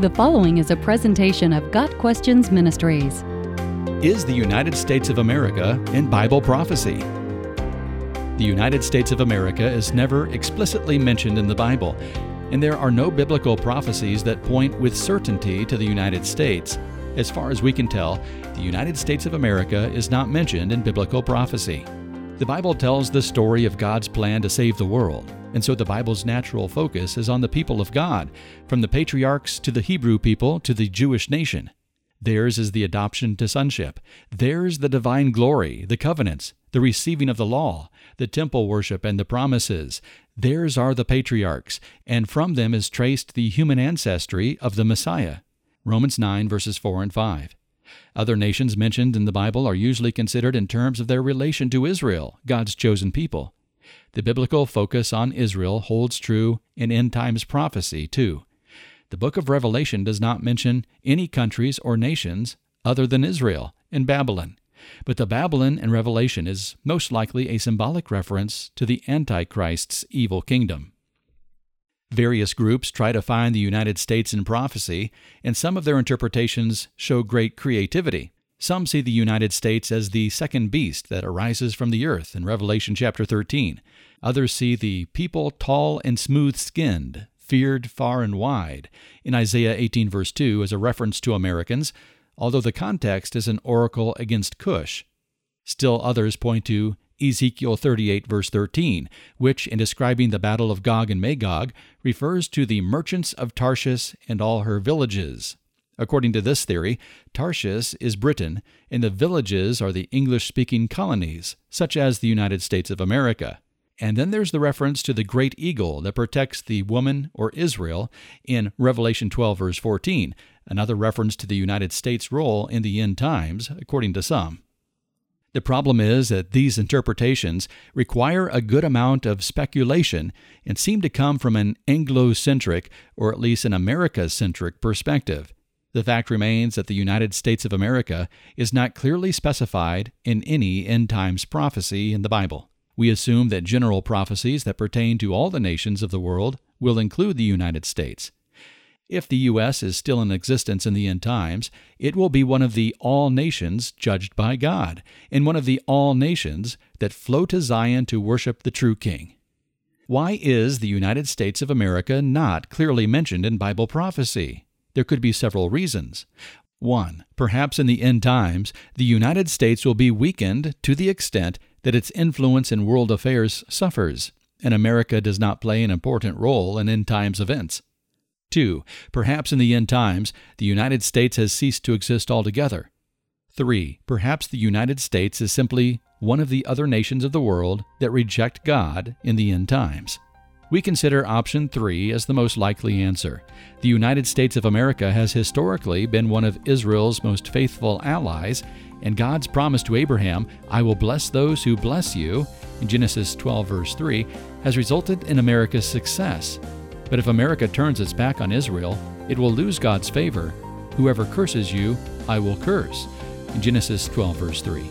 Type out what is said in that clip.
The following is a presentation of Got Questions Ministries. Is the United States of America in Bible prophecy? The United States of America is never explicitly mentioned in the Bible, and there are no biblical prophecies that point with certainty to the United States. As far as we can tell, the United States of America is not mentioned in biblical prophecy. The Bible tells the story of God's plan to save the world, and so the Bible's natural focus is on the people of God, from the patriarchs to the Hebrew people to the Jewish nation. Theirs is the adoption to sonship. Theirs the divine glory, the covenants, the receiving of the law, the temple worship, and the promises. Theirs are the patriarchs, and from them is traced the human ancestry of the Messiah. Romans 9, verses 4 and 5. Other nations mentioned in the Bible are usually considered in terms of their relation to Israel, God's chosen people. The biblical focus on Israel holds true in end times prophecy, too. The book of Revelation does not mention any countries or nations other than Israel and Babylon, but the Babylon in Revelation is most likely a symbolic reference to the Antichrist's evil kingdom. Various groups try to find the United States in prophecy, and some of their interpretations show great creativity. Some see the United States as the second beast that arises from the earth in Revelation chapter 13. Others see the people tall and smooth skinned, feared far and wide, in Isaiah 18 verse 2 as a reference to Americans, although the context is an oracle against Cush. Still others point to Ezekiel 38, verse 13, which, in describing the battle of Gog and Magog, refers to the merchants of Tarshish and all her villages. According to this theory, Tarshish is Britain, and the villages are the English speaking colonies, such as the United States of America. And then there's the reference to the great eagle that protects the woman or Israel in Revelation 12, verse 14, another reference to the United States' role in the end times, according to some. The problem is that these interpretations require a good amount of speculation and seem to come from an Anglo-centric, or at least an America-centric perspective. The fact remains that the United States of America is not clearly specified in any end times prophecy in the Bible. We assume that general prophecies that pertain to all the nations of the world will include the United States. If the U.S. is still in existence in the end times, it will be one of the all nations judged by God, and one of the all nations that flow to Zion to worship the true King. Why is the United States of America not clearly mentioned in Bible prophecy? There could be several reasons. 1. Perhaps in the end times, the United States will be weakened to the extent that its influence in world affairs suffers, and America does not play an important role in end times events. 2. Perhaps in the end times, the United States has ceased to exist altogether. 3. Perhaps the United States is simply one of the other nations of the world that reject God in the end times. We consider option 3 as the most likely answer. The United States of America has historically been one of Israel's most faithful allies, and God's promise to Abraham, I will bless those who bless you, in Genesis 12, verse 3, has resulted in America's success. But if America turns its back on Israel, it will lose God's favor. Whoever curses you, I will curse. In Genesis 12, verse 3.